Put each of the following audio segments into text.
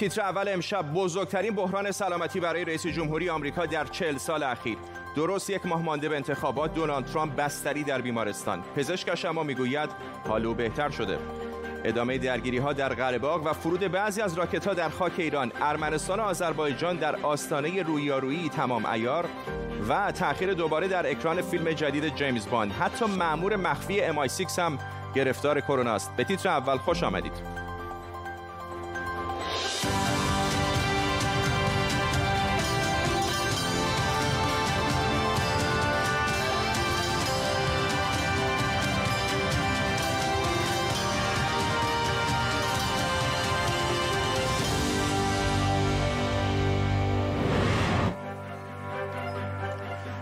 تیتر اول امشب بزرگترین بحران سلامتی برای رئیس جمهوری آمریکا در چل سال اخیر. درست یک ماه مانده به انتخابات دونالد ترامپ بستری در بیمارستان. پزشکش اما می‌گوید حالو بهتر شده. ادامه درگیری ها در قرهباغ و فرود بعضی از راکت ها در خاک ایران. ارمنستان و آذربایجان در آستانه رویارویی تمام ایار و تأخیر دوباره در اکران فیلم جدید جیمز باند. حتی مأمور مخفی MI6 هم گرفتار کرونا است. به تیتر اول خوش آمدید.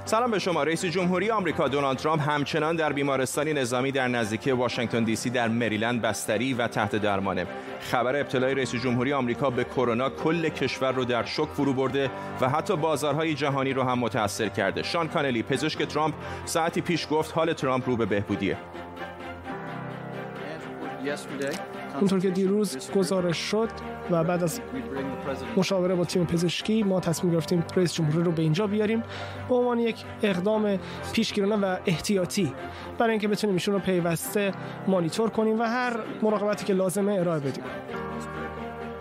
سلام به شما. رئیس جمهوری آمریکا دونالد ترامپ همچنان در بیمارستانی نظامی در نزدیکی واشنگتن دی سی در مریلند بستری و تحت درمانه. خبر ابتلای رئیس جمهوری آمریکا به کرونا کل کشور رو در شک فرو برده و حتی بازارهای جهانی رو هم متاثر کرده. شان کانلی پزشک ترامپ ساعتی پیش گفت حال ترامپ رو به بهبودیه. اونطور که دیروز گزارش شد و بعد از مشاوره با تیم پزشکی ما تصمیم گرفتیم رئیس جمهوری رو به اینجا بیاریم به عنوان یک اقدام پیشگیرانه و احتیاطی برای اینکه بتونیم ایشون رو پیوسته مانیتور کنیم و هر مراقبتی که لازمه ارائه بدیم.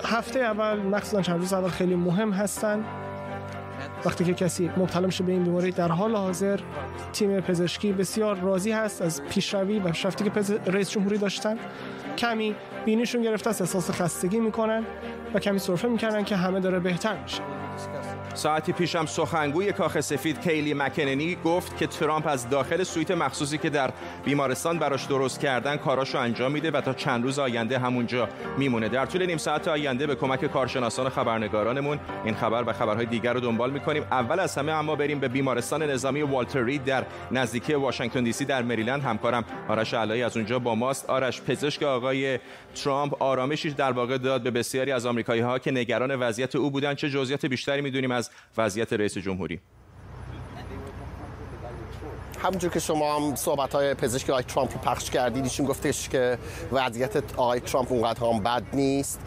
هفته اول مخصوصا چند روز اول خیلی مهم هستن. وقتی که کسی مبتلا میشه به این بیماری در حال حاضر تیم پزشکی بسیار راضی هست از پیشروی و پیشرفتی که رئیس جمهوری داشتن. کمی بینیشون گرفته است احساس خستگی می‌کنن و کمی سرفه می‌کنن که همه داره بهتر میشه. ساعتی پیشم سخنگوی کاخ سفید کیلی مکننی گفت که ترامپ از داخل سویت مخصوصی که در بیمارستان براش درست کردن کاراشو انجام میده و تا چند روز آینده همونجا میمونه. در طول نیم ساعت آینده به کمک کارشناسان و خبرنگارانمون این خبر و خبرهای دیگر رو دنبال می‌کنیم. اول از همه اما بریم به بیمارستان نظامی والتر رید در نزدیکی واشنگتن دی سی در مریلند. همکارم آرش علایی از اونجا با ماست. آرش پزشک آقای ترامپ آرامشی در واقع داد به بسیاری از آمریکایی ها که نگران وضعیت او بودن. چه جزئیات بیشتری می‌دونیم از وضعیت رئیس جمهوری. همونجور که شما هم صحبت های پزشک آقای ترامپ رو پخش کردید ایشون گفتش که وضعیت آقای ترامپ اونقدر هم بد نیست.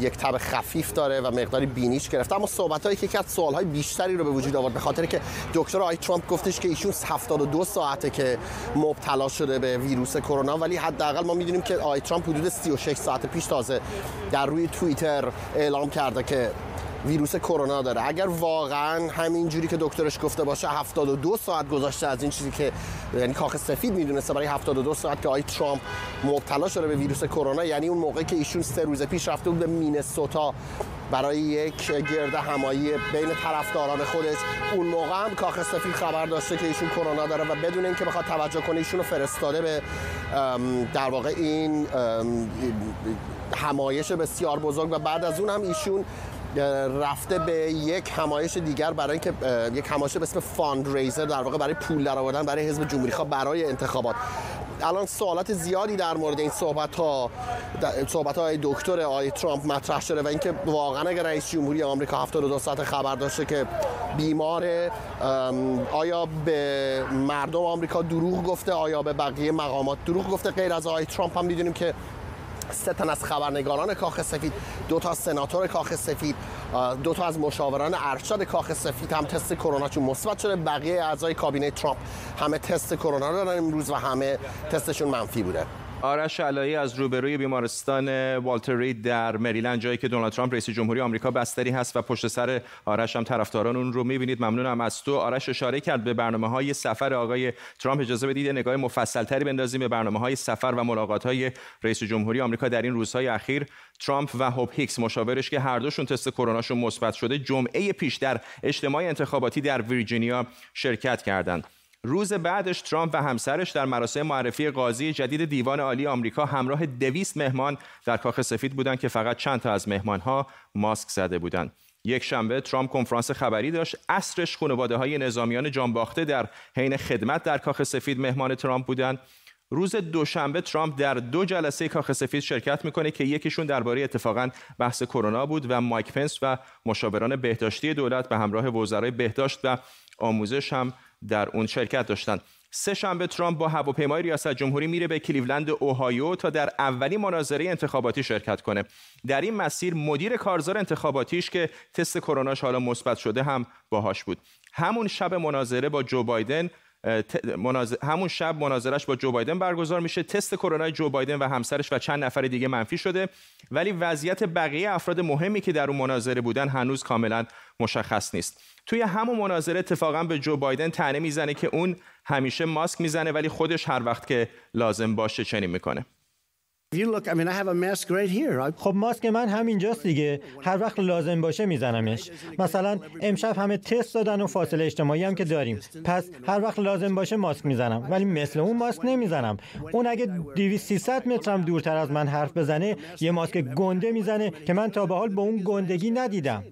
یک تب خفیف داره و مقداری بینیش گرفته. اما صحبت هایی که کرد سوال های بیشتری رو به وجود آورد به خاطر که دکتر آقای ترامپ گفتش که ایشون 72 ساعته که مبتلا شده به ویروس کرونا ولی حداقل ما می‌دونیم که آقای ترامپ حدود 36 ساعت پیش تازه در روی توییتر اعلام کرده که ویروس کرونا داره. اگر واقعا همین جوری که دکترش گفته باشه 72 ساعت گذاشته از این چیزی که یعنی کاخ سفید می‌دونسته برای 72 ساعت که آی ترامپ مبتلا شده به ویروس کرونا یعنی اون موقع که ایشون سه روز پیش رفته بود به مینسوتا برای یک گرد همایی بین طرفداران خودش. اون موقع هم کاخ سفید خبر داشته که ایشون کرونا داره و بدون اینکه بخواد توجه کنه ایشون رو فرستاده به در واقع این همایش بسیار بزرگ و بعد از اون هم ایشون رفته به یک همایش دیگر برای اینکه یک همایش به اسم فاند ریزر در واقع برای پول درآوردن برای حزب جمهوری خواه برای انتخابات. الان سوالات زیادی در مورد این صحبت ها صحبت های دکتر آقای ترامپ مطرح شده و اینکه واقعا اگر رئیس جمهوری آمریکا 72 ساعت خبر داشته که بیماره آیا به مردم آمریکا دروغ گفته آیا به بقیه مقامات دروغ گفته غیر از آقای ترامپ هم می‌دونیم که سه تن از خبرنگاران کاخ سفید دو تا سناتور کاخ سفید دو تا از مشاوران ارشد کاخ سفید هم تست کروناشون مثبت شده. بقیه اعضای کابینه ترامپ همه تست کرونا دارن امروز و همه تستشون منفی بوده. آرش علایی از روبروی بیمارستان والتر رید در مریلند جایی که دونالد ترامپ رئیس جمهوری آمریکا بستری هست و پشت سر آرش هم طرفداران اون رو می‌بینید. ممنونم از تو. آرش اشاره کرد به برنامه های سفر آقای ترامپ. اجازه بدید نگاه مفصل تری بندازیم به برنامه های سفر و ملاقات های رئیس جمهوری آمریکا در این روزهای اخیر. ترامپ و هوپ هیکس مشاورش که هر دوشون تست کروناشون مثبت شده جمعه پیش در اجتماع انتخاباتی در ویرجینیا شرکت کردند. روز بعدش ترامپ و همسرش در مراسم معرفی قاضی جدید دیوان عالی آمریکا همراه دویست مهمان در کاخ سفید بودند که فقط چند تا از مهمانها ماسک زده بودند. یک شنبه ترامپ کنفرانس خبری داشت. اصرش خانواده های نظامیان جانباخته در حین خدمت در کاخ سفید مهمان ترامپ بودند. روز دوشنبه ترامپ در دو جلسه کاخ سفید شرکت می‌کنه که یکیشون درباره اتفاقا بحث کرونا بود و مایک پنس و مشاوران بهداشتی دولت به همراه وزرای بهداشت و آموزش هم در اون شرکت داشتند. سه شنبه ترامپ با هواپیمای ریاست جمهوری میره به کلیولند اوهایو تا در اولین مناظره انتخاباتی شرکت کنه. در این مسیر مدیر کارزار انتخاباتیش که تست کروناش حالا مثبت شده هم باهاش بود. همون شب مناظره با جو بایدن همون شب مناظرش با جو بایدن برگزار میشه. تست کرونا جو بایدن و همسرش و چند نفر دیگه منفی شده. ولی وضعیت بقیه افراد مهمی که در اون مناظره بودن هنوز کاملا مشخص نیست. توی همون مناظره اتفاقا به جو بایدن تنه می‌زنه که اون همیشه ماسک می‌زنه ولی خودش هر وقت که لازم باشه چنین می‌کنه. خب ماسک من همینجاست دیگه. هر وقت لازم باشه میزنمش. مثلا امشب همه تست دادن و فاصله اجتماعی هم که داریم. پس هر وقت لازم باشه ماسک می‌زنم. ولی مثل اون ماسک نمی‌زنم. اون اگه 200 300 مترم دورتر از من حرف بزنه یه ماسک گنده می‌زنه که من تا به حال با اون گندگی ندیدم.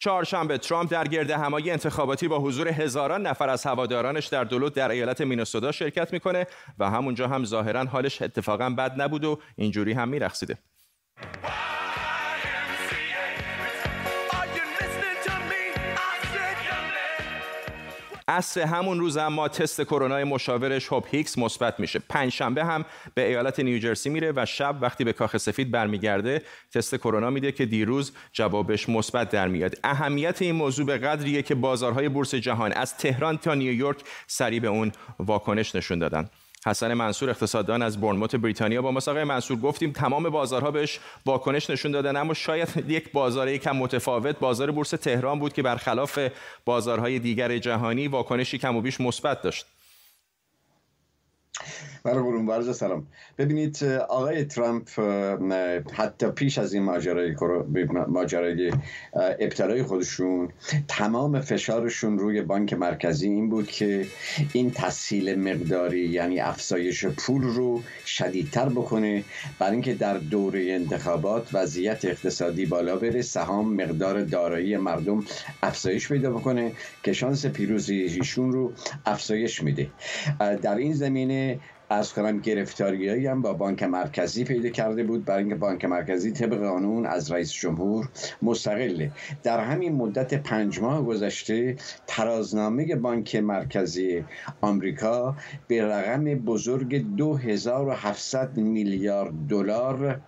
چهارشنبه ترامپ در گرد همایی انتخاباتی با حضور هزاران نفر از هوادارانش در دولت در ایالت مینوسودا شرکت می‌کنه و همونجا هم ظاهرا حالش اتفاقا بد نبود و اینجوری هم میرقصیده. عصر همون روز اما تست کرونا مشاورش هوب هیکس مثبت میشه. پنجشنبه هم به ایالت نیوجرسی میره و شب وقتی به کاخ سفید برمیگرده تست کرونا میده که دیروز جوابش مثبت در میاد. اهمیت این موضوع به قدریه که بازارهای بورس جهان از تهران تا نیویورک سریع به اون واکنش نشون دادن. حسن منصور اقتصاددان از برنموت بریتانیا با مساقه منصور گفتیم تمام بازارها بهش واکنش نشون دادن اما شاید یک بازار یکم متفاوت بازار بورس تهران بود که برخلاف بازارهای دیگر جهانی واکنشی کم و بیش مثبت داشت. برای برون سلام. ببینید آقای ترامپ حتی پیش از این ماجرای ماجرای ابتلای خودشون تمام فشارشون روی بانک مرکزی این بود که این تسهیل مقداری یعنی افزایش پول رو شدیدتر بکنه برای اینکه در دوره انتخابات وضعیت اقتصادی بالا بره سهام مقدار دارایی مردم افزایش پیدا بکنه که شانس پیروزیشون رو افزایش میده. در این زمینه از کنم گرفتاریایی هم با بانک مرکزی پیدا کرده بود. برای اینکه بانک مرکزی طبق قانون از رئیس جمهور مستقله. در همین مدت پنج ماه گذشته ترازنامه بانک مرکزی آمریکا به رقم بزرگ 2700 میلیارد دلار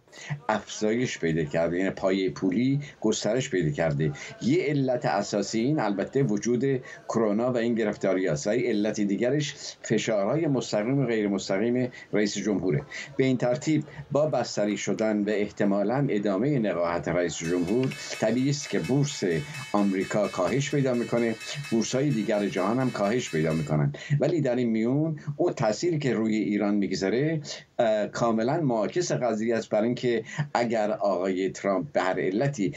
افزایش پیدا کرده. یعنی پایه پولی گسترش پیدا کرده. یه علت اساسی این البته وجود کرونا و این گرفتاری است علت دیگرش فشارهای مستقیم و غیر مستقیم رئیس جمهوره. به این ترتیب با بستری شدن و احتمالا ادامه نقاهت رئیس جمهور طبیعی است که بورس آمریکا کاهش پیدا می‌کنه. بورس های دیگر جهان هم کاهش پیدا می‌کنن. ولی در این میون اون تاثیری که روی ایران می‌گذاره کاملا معاکس قضیه است برای اینکه اگر آقای ترامپ به هر علتی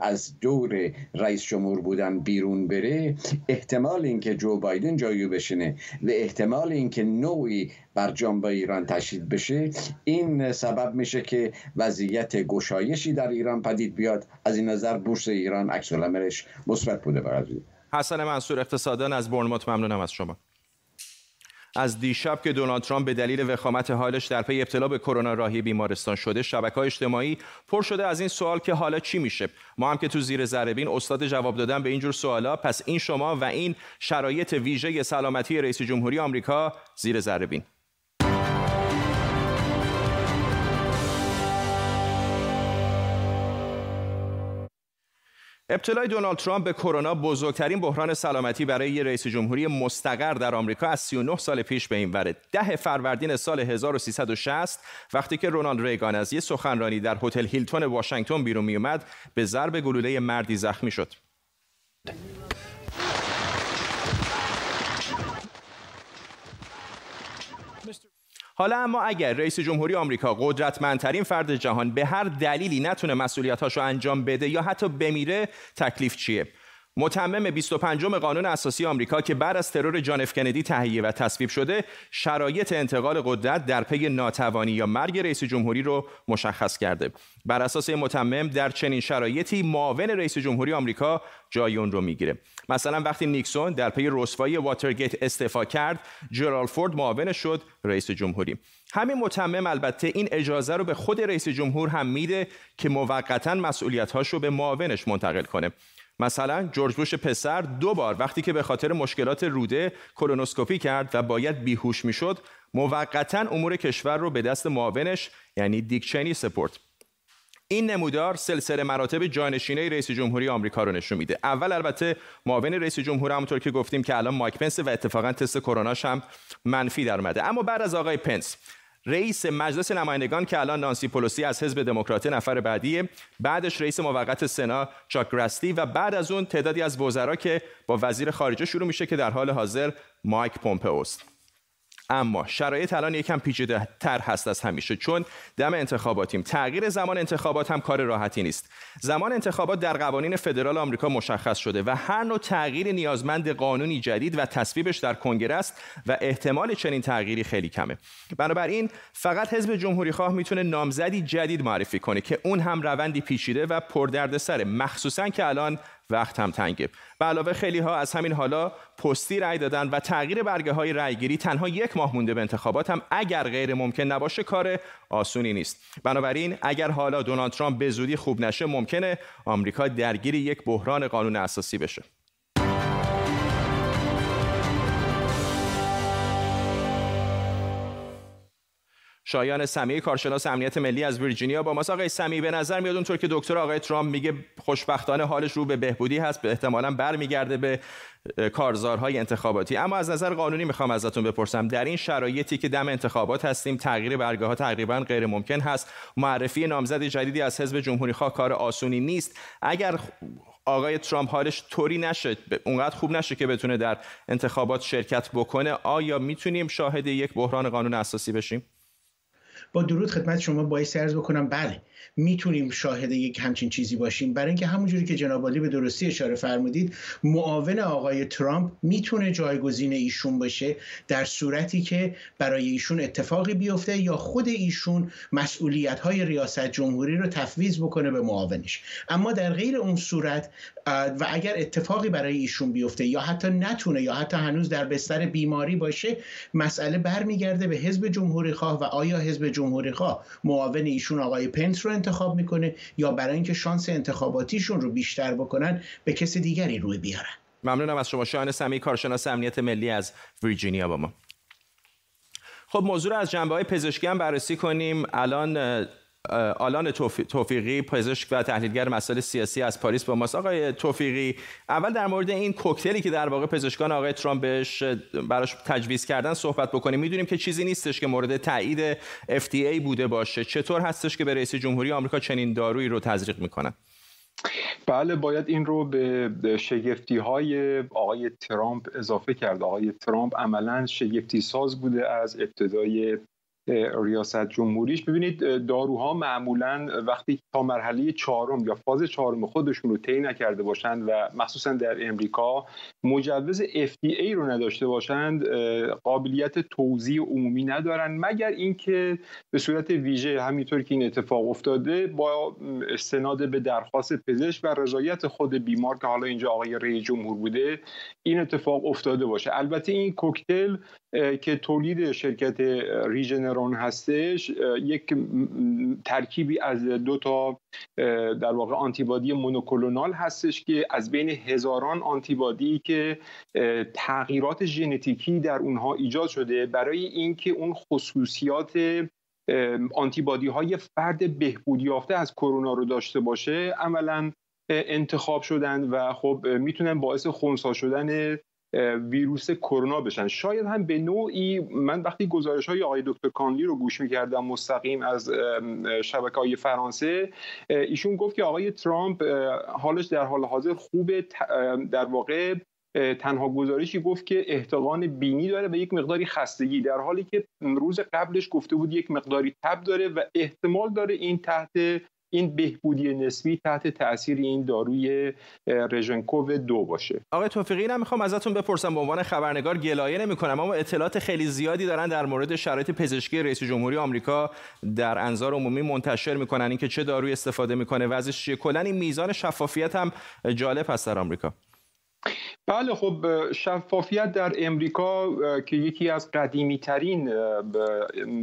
از دور رئیس جمهور بودن بیرون بره احتمال اینکه جو بایدن جایو بشینه و احتمال اینکه نوعی بر جنب ایران تشدید بشه این سبب میشه که وضعیت گشایشی در ایران پدید بیاد. از این نظر بورس ایران عکس مثبت بوده برای حسن منصور اقتصادان از برنموت ممنونم از شما. از دیشب که دونالد ترامپ به دلیل وخامت حالش در پی ابتلا به کرونا راهی بیمارستان شده شبکه اجتماعی پر شده از این سوال که حالا چی میشه؟ ما هم که تو زیر ذره استاد جواب دادن به اینجور سوالا پس این شما و این شرایط ویژه سلامتی رئیس جمهوری آمریکا زیر ذره ابتلای دونالد ترامپ به کرونا بزرگترین بحران سلامتی برای یه رئیس جمهوری مستقر در آمریکا از 39 سال پیش به این وره. ده فروردین سال 1360 وقتی که رونالد ریگان از یه سخنرانی در هتل هیلتون واشنگتن بیرون می اومد به ضرب گلوله مردی زخمی شد. حالا اما اگر رئیس جمهوری آمریکا قدرتمندترین فرد جهان به هر دلیلی نتونه مسئولیتاشو انجام بده یا حتی بمیره تکلیف چیه؟ متمم 25 قانون اساسی آمریکا که بعد از ترور جان اف کندی تهیه و تصویب شده شرایط انتقال قدرت در پی ناتوانی یا مرگ رئیس جمهوری رو مشخص کرده. بر اساس متمم در چنین شرایطی معاون رئیس جمهوری آمریکا جای اون رو می‌گیره. مثلا وقتی نیکسون در پی رسوایی واترگیت استعفا کرد جرالد فورد معاون شد رئیس جمهوری. همین متمم البته این اجازه رو به خود رئیس جمهور هم میده که موقتا مسئولیت‌هاش رو به معاونش منتقل کنه. مثلا جورج بوش پسر دو بار وقتی که به خاطر مشکلات روده کولونوسکوپی کرد و باید بیهوش می‌شد موقتا امور کشور رو به دست معاونش یعنی دیکچنی سپورت این نمودار سلسله مراتب جانشینه رئیس جمهوری آمریکا رو نشون میده. اول البته معاون رئیس جمهور همونطور که گفتیم که الان مایک پنس و اتفاقا تست کروناش هم منفی در اومده. اما بعد از آقای پنس رئیس مجلس نمایندگان که الان نانسی پولوسی از حزب دموکرات نفر بعدیه بعدش رئیس موقت سنا چاک گراستی و بعد از اون تعدادی از وزرا که با وزیر خارجه شروع میشه که در حال حاضر مایک پومپئوست. اما شرایط الان یکم پیچیده تر هست از همیشه چون دم انتخاباتیم. تغییر زمان انتخابات هم کار راحتی نیست. زمان انتخابات در قوانین فدرال آمریکا مشخص شده و هر نوع تغییر نیازمند قانونی جدید و تصویبش در کنگره است و احتمال چنین تغییری خیلی کمه. بنابراین فقط حزب جمهوری خواه می‌تونه نامزدی جدید معرفی کنه که اون هم روندی پیچیده و پردردسره. مخصوصا که الان وقت هم تنگه. به علاوه خیلی ها از همین حالا پستی رأی دادن و تغییر برگه های رأیگیری تنها یک ماه مونده به انتخابات هم اگر غیر ممکن نباشه کار آسونی نیست. بنابراین اگر حالا دونالد ترامپ به زودی خوب نشه ممکنه آمریکا درگیر یک بحران قانون اساسی بشه. شایان سمی کارشناس امنیت ملی از ویرجینیا با ماست. آقای سمی به نظر میاد اونطور که دکتر آقای ترامپ میگه خوشبختانه حالش رو به بهبودی هست به احتمالا برمیگرده به کارزارهای انتخاباتی. اما از نظر قانونی می‌خوام ازتون بپرسم. در این شرایطی که دم انتخابات هستیم تغییر برگه ها تقریبا غیر ممکن هست. معرفی نامزد جدیدی از حزب جمهوری خواه کار آسونی نیست. اگر آقای ترامپ حالش طوری نشه اونقدر خوب نشه که بتونه در انتخابات شرکت بکنه آیا می‌تونیم شاهد یک بحران قانون اساسی بشیم؟ با درود خدمت شما باعث ارز بکنم بله. می‌تونیم شاهد یک همچین چیزی باشیم. برای اینکه همونجوری که جناب علی به درستی اشاره فرمودید معاون آقای ترامپ می‌تونه جایگزین ایشون باشه در صورتی که برای ایشون اتفاقی بیفته یا خود ایشون مسئولیت های ریاست جمهوری رو تفویض بکنه به معاونش. اما در غیر اون صورت و اگر اتفاقی برای ایشون بیفته یا حتی نتونه یا حتی هنوز در بستر بیماری باشه مسئله برمیگرده به حزب جمهوری خواه و آیا حزب جمهوری خواه معاون ایشون آقای پنس رو انتخاب می‌کنه یا برای اینکه شانس انتخاباتیشون رو بیشتر بکنن به کسی دیگری روی بیارن. ممنونم از شما شاهن سمی کارشناس امنیت ملی از ویرجینیا با ما. خب موضوع رو از جنبه های پزشکی هم بررسی کنیم. الان آلان توفیقی پزشک و تحلیلگر مسائل سیاسی از پاریس با ماست. آقای توفیقی اول در مورد این کوکتلی که در واقع پزشکان آقای ترامپ بهش براش تجویز کردن صحبت بکنیم. می‌دونیم که چیزی نیستش که مورد تایید FDA بوده باشه. چطور هستش که به رئیس جمهوری آمریکا چنین دارویی رو تزریق می‌کنن بله باید این رو به شگفتی های آقای ترامپ اضافه کرد. آقای ترامپ عملا شگفتی ساز بوده از ابتدای ریاست جمهوریش. ببینید داروها معمولا وقتی تا مرحله چهارم یا فاز چهارم خودشون رو طی نکرده باشند و مخصوصا در امریکا مجوز FDA رو نداشته باشند قابلیت توزیع عمومی ندارن. مگر اینکه به صورت ویژه همینطور که این اتفاق افتاده با استناد به درخواست پزشک و رضایت خود بیمار که حالا اینجا آقای رئیس جمهور بوده این اتفاق افتاده باشه. البته این کوکتل که تولید شرکت ریژنرون هستش یک ترکیبی از دو تا در واقع آنتیبادی مونوکلونال هستش که از بین هزاران آنتیبادی که تغییرات ژنتیکی در اونها ایجاد شده برای اینکه اون خصوصیات آنتیبادی های فرد بهبودی یافته از کرونا رو داشته باشه عملا انتخاب شدن و خب می‌تونن باعث خونسا شدن ویروس کرونا بشن. شاید هم به نوعی من وقتی گزارش های آقای دکتر کانلی رو گوش می‌کردم مستقیم از شبکه های فرانسه ایشون گفت که آقای ترامپ حالش در حال حاضر خوبه در واقع تنها گزارشی گفت که احتقان بینی داره و یک مقداری خستگی در حالی که روز قبلش گفته بود یک مقداری تب داره و احتمال داره این تحت این بهبودی نسبی تحت تاثیر این داروی رژنکوو دو باشه. آقای توفیقی من می‌خوام ازتون بپرسم به عنوان خبرنگار گلایه نمی‌کنم اما اطلاعات خیلی زیادی دارن در مورد شرایط پزشکی رئیس جمهوری آمریکا در انظار عمومی منتشر می‌کنن. اینکه چه داروی استفاده می‌کنه وضعش چیه؟ کلا این میزان شفافیت هم جالب هست در آمریکا. بله خب شفافیت در امریکا که یکی از قدیمی ترین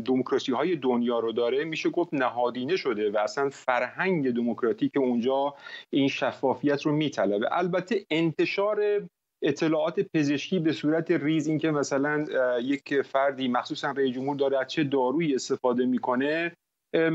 دموکراسی های دنیا رو داره میشه گفت نهادینه شده و اصلا فرهنگ دموکراتیک اونجا این شفافیت رو میطلبه. البته انتشار اطلاعات پزشکی به صورت ریز اینکه مثلا یک فردی مخصوصا رئیس جمهور داره چه دارویی استفاده می‌کنه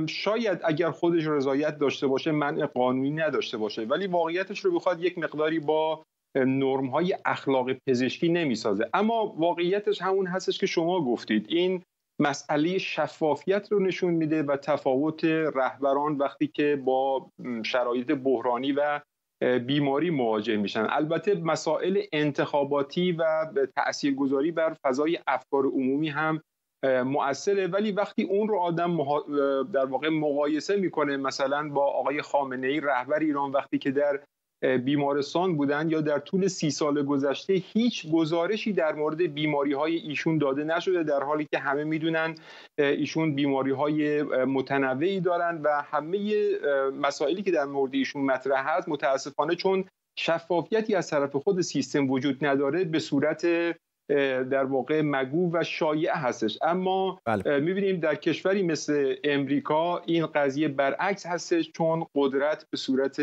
شاید اگر خودش رضایت داشته باشه منع قانونی نداشته باشه ولی واقعیتش رو بخواد یک مقداری با نرم های اخلاق پزشکی نمی‌سازه. اما واقعیتش همون هستش که شما گفتید. این مسئله شفافیت رو نشون میده و تفاوت رهبران وقتی که با شرایط بحرانی و بیماری مواجه میشن. البته مسائل انتخاباتی و تاثیرگذاری بر فضای افکار عمومی هم مؤثره. ولی وقتی اون رو آدم در واقع مقایسه می‌کنه مثلا با آقای خامنه ای رهبر ایران وقتی که در بیمارستان بودن یا در طول سی سال گذشته هیچ گزارشی در مورد بیماری های ایشون داده نشده در حالی که همه می‌دونن ایشون بیماری های متنوعی دارن و همه مسائلی که در مورد ایشون مطرح هست متاسفانه چون شفافیتی از طرف خود سیستم وجود نداره به صورت در واقع مگو و شایع هستش اما بله. می‌بینیم در کشوری مثل امریکا این قضیه برعکس هستش چون قدرت به صورت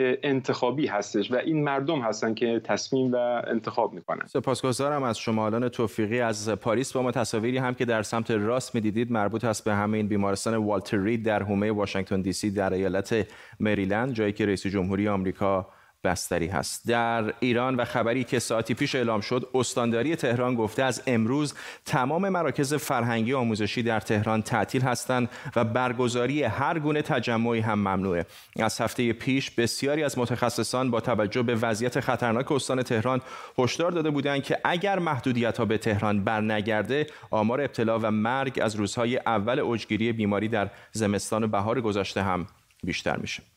انتخابی هستش و این مردم هستن که تصمیم و انتخاب می‌کنن. سپاسگزارم از شما الان توفیقی از پاریس. با ما تصاویری هم که در سمت راست می‌دیدید مربوط است به همین بیمارستان والتر رید در حومه واشنگتن دی سی در ایالت مریلند جایی که رئیس جمهوری آمریکا بستری هست. در ایران و خبری که ساعتی پیش اعلام شد استانداری تهران گفته از امروز تمام مراکز فرهنگی آموزشی در تهران تعطیل هستند و برگزاری هر گونه تجمعی هم ممنوعه. از هفته پیش بسیاری از متخصصان با توجه به وضعیت خطرناک استان تهران هشدار داده بودند که اگر محدودیت ها به تهران برنگرده آمار ابتلا و مرگ از روزهای اول اوجگیری بیماری در زمستان و بهار گذشته هم بیشتر میشه.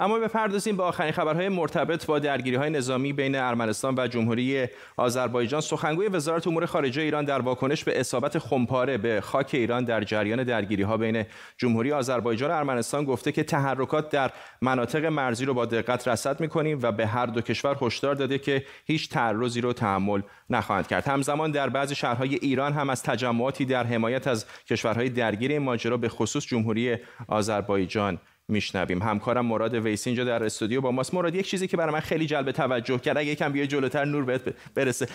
اما بپردازیم به آخرین خبرهای مرتبط با درگیری های نظامی بین ارمنستان و جمهوری آذربایجان. سخنگوی وزارت امور خارجه ایران در واکنش به اصابت خمپاره به خاک ایران در جریان درگیری ها بین جمهوری آذربایجان و ارمنستان گفته که تحرکات در مناطق مرزی رو با دقت رصد می‌کنیم و به هر دو کشور هشدار داده که هیچ تعرضی رو تحمل نخواهند کرد. همزمان در بعضی شهرهای ایران هم از تجمعاتی در حمایت از کشورهای درگیر این ماجرا به خصوص جمهوری آذربایجان میشنویم. همکارم مراد ویسی اینجا در استودیو با ماست. مراد یک چیزی که برای من خیلی جلب توجه کرد. اگه یکم بیای جلوتر نور بهت برسه.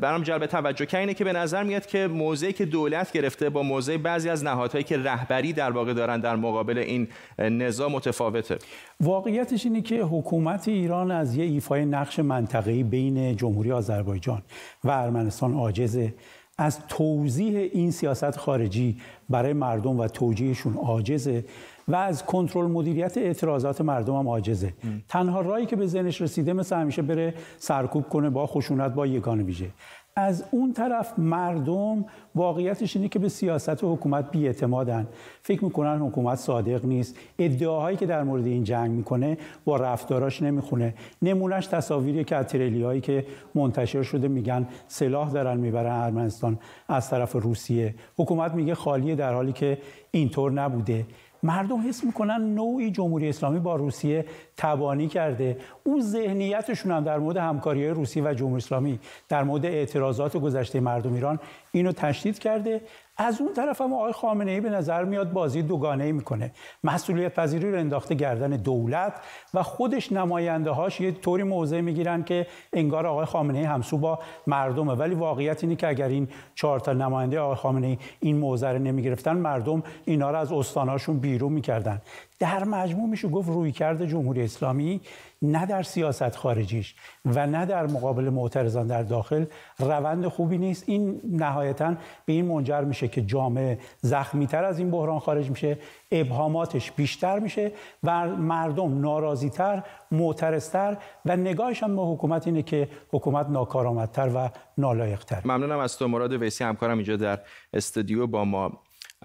برام جلب توجه کرد اینه که به نظر میاد که موضعی که دولت گرفته با موضع بعضی از نهادهایی که رهبری در واقع دارن در مقابل این نظام متفاوته. واقعیتش اینه که حکومت ایران از یه ایفای نقش منطقه‌ای بین جمهوری آذربایجان و ارمنستان عاجزه. از توضیح این سیاست خارجی برای مردم و توجیهشون عاجزه. و از کنترل مدیریت اعتراضات مردم هم عاجزه. تنها رایی که به ذهنش رسیده مثل همیشه بره سرکوب کنه با خشونت با یگان ویژه. از اون طرف مردم واقعیتش اینه که به سیاست و حکومت بیاعتمادن. فکر می‌کنن حکومت صادق نیست. ادعاهایی که در مورد این جنگ می‌کنه با رفتاراش نمی‌خونه. نمونهش تصاویری که از هایی که منتشر شده میگن سلاح دارن می‌برن ارمنستان از طرف روسیه. حکومت میگه خالیه در حالی که اینطور نبوده. مردم حس می‌کنن نوعی جمهوری اسلامی با روسیه تبانی کرده. اون ذهنیتشون هم در مورد همکاری روسیه و جمهوری اسلامی در مورد اعتراضات گذشته مردم ایران اینو تشدید کرده. از اون طرف هم آقای خامنه ای به نظر میاد بازی دوگانه ای می‌کنه. مسئولیت پذیری رو انداخته گردن دولت و خودش نماینده هاش یه طوری موضع می‌گیرن که انگار آقای خامنه ای همسو با مردمه. ولی واقعیت اینه که اگر این چهار تا نماینده آقای خامنه ای این موضع رو نمی‌گرفتن مردم اینا رو از استاناشون بیرون می‌کردن. در مجموع میشه گفت رویکرد جمهوری اسلامی نه در سیاست خارجیش و نه در مقابل معترضان در داخل روند خوبی نیست. این نهایتا به این منجر میشه که جامعه زخمی تر از این بحران خارج میشه ابهاماتش بیشتر میشه و مردم ناراضیتر معترضتر و نگاهش هم به حکومت اینه که حکومت ناکارآمدتر و نالایقتر. ممنونم از تو. مراد ویسی همکارم اینجا در استودیو با ما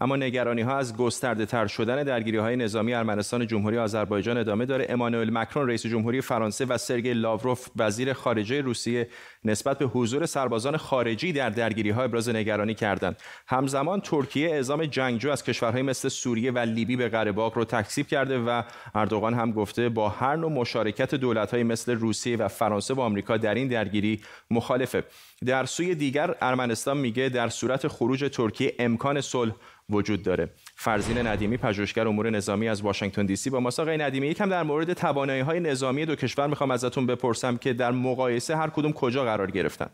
اما نگرانی ها از گسترده تر شدن درگیری های نظامی ارمنستان جمهوری آذربایجان ادامه داره. امانوئل مکرون رئیس جمهوری فرانسه و سرگئی لاوروف وزیر خارجه روسیه نسبت به حضور سربازان خارجی در درگیری ها ابراز نگرانی کردند. همزمان ترکیه اعزام جنگجو از کشورهای مثل سوریه و لیبی به قره رو تکذیب کرده و اردوغان هم گفته با هر نوع مشارکت دولت‌های مثل روسیه و فرانسه و آمریکا در این درگیری مخالفه. در سوی دیگر ارمنستان میگه در صورت خروج ترکیه امکان صلح وجود داره. فرزین ندیمی پژوهشگر امور نظامی از واشنگتن دی سی با ما آقای ندیمی یکم در مورد توانایی های نظامی دو کشور می‌خوام ازتون بپرسم که در مقایسه هر کدوم کجا قرار گرفتن.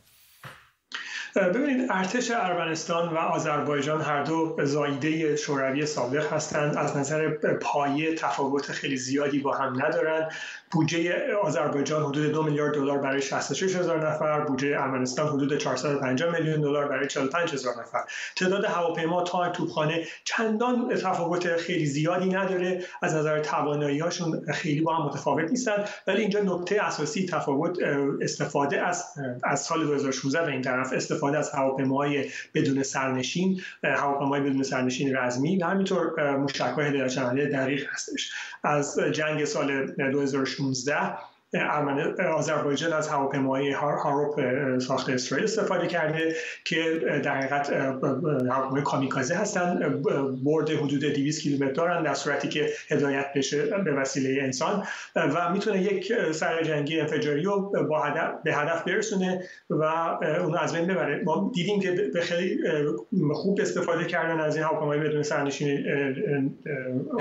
ببینید ارتش ارمنستان و آذربایجان هر دو زایده شوروی سابق هستند. از نظر پایه تفاوت خیلی زیادی با هم ندارند بودجه آذربایجان حدود دو میلیارد دلار برای 66 هزار نفر بودجه ارمنستان حدود 450 میلیون دلار برای 45 هزار نفر. تعداد هواپیما تا توپخانه چندان تفاوت خیلی زیادی نداره. از نظر توانایی هاشون خیلی با هم متفاوت نیستن. ولی اینجا نکته اساسی تفاوت استفاده از از سال 2016 به این طرف استفاده از هواپیماهای بدون سرنشین هواپیماهای بدون سرنشین رزمی و همینطور موشک‌های هدایت دقیق هستش. از جنگ سال 2016 آذربایجان از هواپیمای هاروپ ساخت اسرائیل استفاده کرده که در حقیقت هواپیمای کامیکازه هستن. برد حدود 200 کیلومتر دارن در صورتی که هدایت بشه به وسیله انسان و می‌تونه یک سر جنگی انفجاری رو با هدف به هدف برسونه و اونو از بین ببره. ما دیدیم که به خیلی خوب استفاده کردن از این هواپیمای بدون سرنشین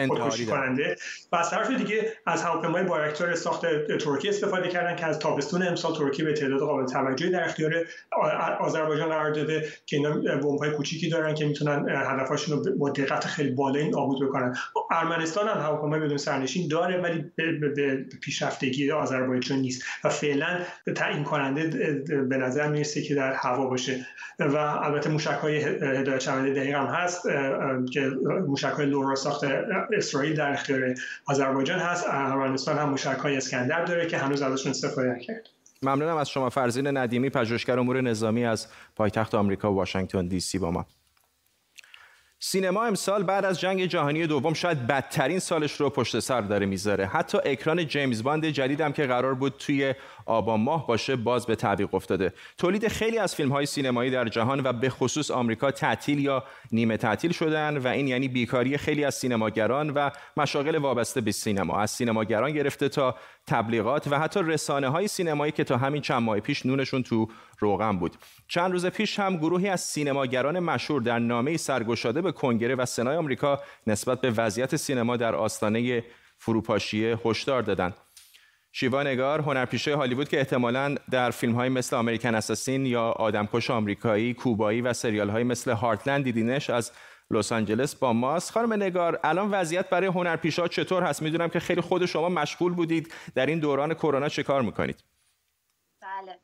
خودکشی کننده. و از طرف دیگه از هواپیمای بارکتور ساخت ترکیه استفاده کردن که از تابستون امسال ترکیه به تعداد قابل توجهی در اختیار آذربایجان قرار داده که اینا بمب‌های کوچیکی دارن که می‌تونن هدفاشون رو با دقت خیلی بالایی نابود بکنن. ارمنستان هم هواپیمای بدون سرنشین داره ولی به پیشرفتگی آذربایجان نیست و فعلا تعیین کننده به نظر می‌رسه که در هوا باشه. و البته موشک های هدایت شونده دقیق هم هست که موشک های لورا ساخت اسرائیل در اختیار آذربایجان هست. ارمنستان هم موشک های اسکندر داره که هنوز ازشون استفاده نکرد. ممنونم از شما فرزین ندیمی پژوهشگر امور نظامی از پایتخت آمریکا واشنگتن دی سی با ما. سینما امسال بعد از جنگ جهانی دوم شاید بدترین سالش رو پشت سر داره می‌ذاره. حتی اکران جیمز باند جدیدم که قرار بود توی آبان ماه باشه باز به تعویق افتاده. تولید خیلی از فیلم های سینمایی در جهان و به خصوص آمریکا تعطیل یا نیمه تعطیل شدن و این یعنی بیکاری خیلی از سینماگران و مشاغل وابسته به سینما. از سینماگران گرفته تا تبلیغات و حتی رسانه های سینمایی که تا همین چند ماه پیش نونشون تو روغن بود. چند روز پیش هم گروهی از سینماگران مشهور در نامه سرگشاده به کنگره و سنای آمریکا نسبت به وضعیت سینما در آستانه فروپاشی هشدار دادند. شیوا نگار هنرپیشه هالیوود که احتمالا در فیلم های مثل امریکن اساسین یا آدمکش آمریکایی کوبایی و سریال های مثل هارتلند دیدینش از لس آنجلس با ماست. خانم نگار الان وضعیت برای هنرپیشه چطور هست؟ می‌دونم که خیلی خود شما مشغول بودید. در این دوران کرونا چه کار می‌کنید؟ بله.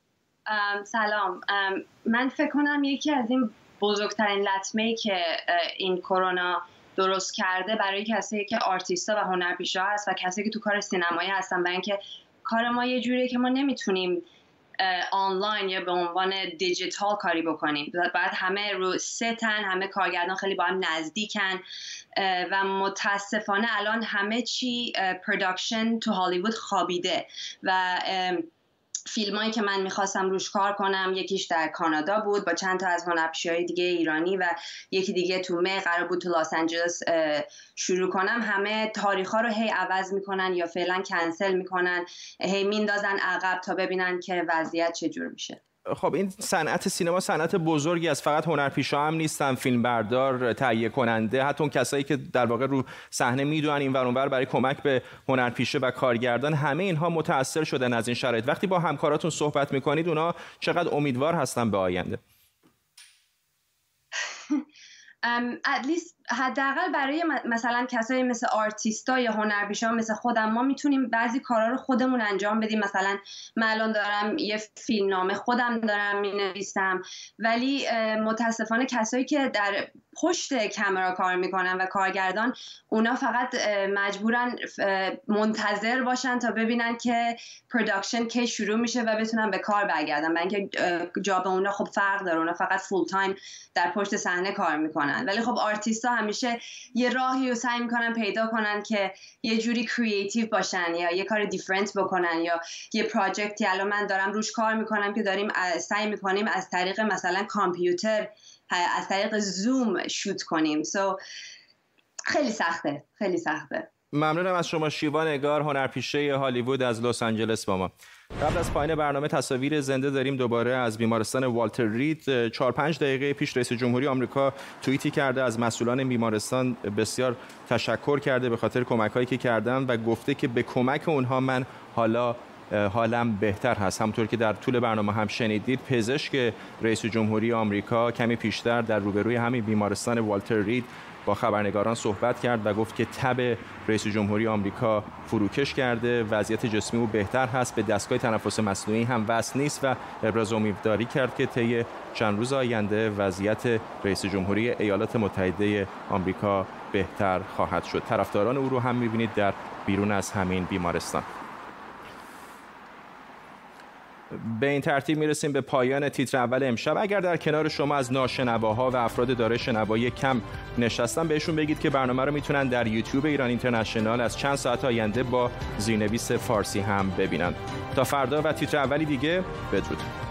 سلام. من فکر کنم یکی از این بزرگترین لطمه که این کرونا درست کرده برای کسی که آرتیستا و هنرپیشه هست و کسی که تو کار سینمایی هستن برای اینکه کار ما یه جوریه که ما نمی‌تونیم آنلاین یا به عنوان دیجیتال کاری بکنیم. بعد همه رو ستن همه کارگردان خیلی با هم نزدیکن و متاسفانه الان همه چی production تو هالیوود خوابیده و فیلمایی که من می‌خواستم روش کار کنم یکیش در کانادا بود با چند تا از های دیگه ایرانی و یکی دیگه تو May قرار بود تو لاس آنجلس شروع کنم. همه تاریخ ها رو هی عوض می‌کنن یا فعلا کنسل می‌کنن هی میندازن عقب تا ببینن که وضعیت چجور میشه. خب این صنعت سینما صنعت بزرگیه فقط هنرپیشه‌ها هم نیستن فیلمبردار تهیه کننده حتی اون کسایی که در واقع رو صحنه می‌دونن این ور برای کمک به هنرپیشه و کارگردان همه اینها متاثر شدن از این شرایط. وقتی با همکاراتون صحبت می‌کنید اونا چقدر امیدوار هستن به آینده؟ اتلیست حداقل برای مثلا کسایی مثل آرتیستا یا هنرپیشا مثل خودم ما می‌تونیم بعضی کارا رو خودمون انجام بدیم. مثلا من الان دارم یه فیلم نامه خودم دارم می‌نویسم. ولی متاسفانه کسایی که در پشت کامرا کار می‌کنن و کارگردان اونا فقط مجبورن منتظر باشن تا ببینن که production کی شروع میشه و بتونن به کار برگردن. برای اینکه job اونا خب فرق داره. اونا فقط full-time در پشت صحنه کار می‌کنن. ولی خب آرتیستا همیشه یه راهی رو سعی می‌کنن پیدا کنن که یه جوری creative باشن یا یه کار different بکنن یا یه project ی الان من دارم روش کار می‌کنم که داریم سعی می‌کنیم از طریق مثلا کامپیوتر از طریق زوم شوت کنیم. سو خیلی سخته خیلی سخته. ممنونم از شما شیوا نگار هنرپیشه هالیوود از لس آنجلس با ما. قبل از پایین برنامه تصاویر زنده داریم دوباره از بیمارستان والتر رید. 4 5 دقیقه پیش رئیس جمهوری آمریکا توییتی کرده از مسئولان بیمارستان بسیار تشکر کرده به خاطر کمکهایی که کردن و گفته که به کمک اونها من حالا حالم بهتر هست. همونطور که در طول برنامه هم شنیدید پزشک رئیس جمهوری آمریکا کمی پیشتر در روبروی همین بیمارستان والتر رید با خبرنگاران صحبت کرد و گفت که تب رئیس جمهوری آمریکا فروکش کرده وضعیت جسمی او بهتر هست به دستگاه تنفس مصنوعی هم وصل نیست و ابراز امیدواری کرد که طی چند روز آینده وضعیت رئیس جمهوری ایالات متحده آمریکا بهتر خواهد شد. طرفداران او رو هم می‌بینید در بیرون از همین بیمارستان. به این ترتیب می‌رسیم به پایان تیتر اول امشب. اگر در کنار شما از ناشنواها و افراد داره شنوایی کم نشستن بهشون بگید که برنامه رو می‌تونن در یوتیوب ایران اینترنشنال از چند ساعت آینده با زیرنویس فارسی هم ببینن. تا فردا و تیتر اولی دیگه بدرود.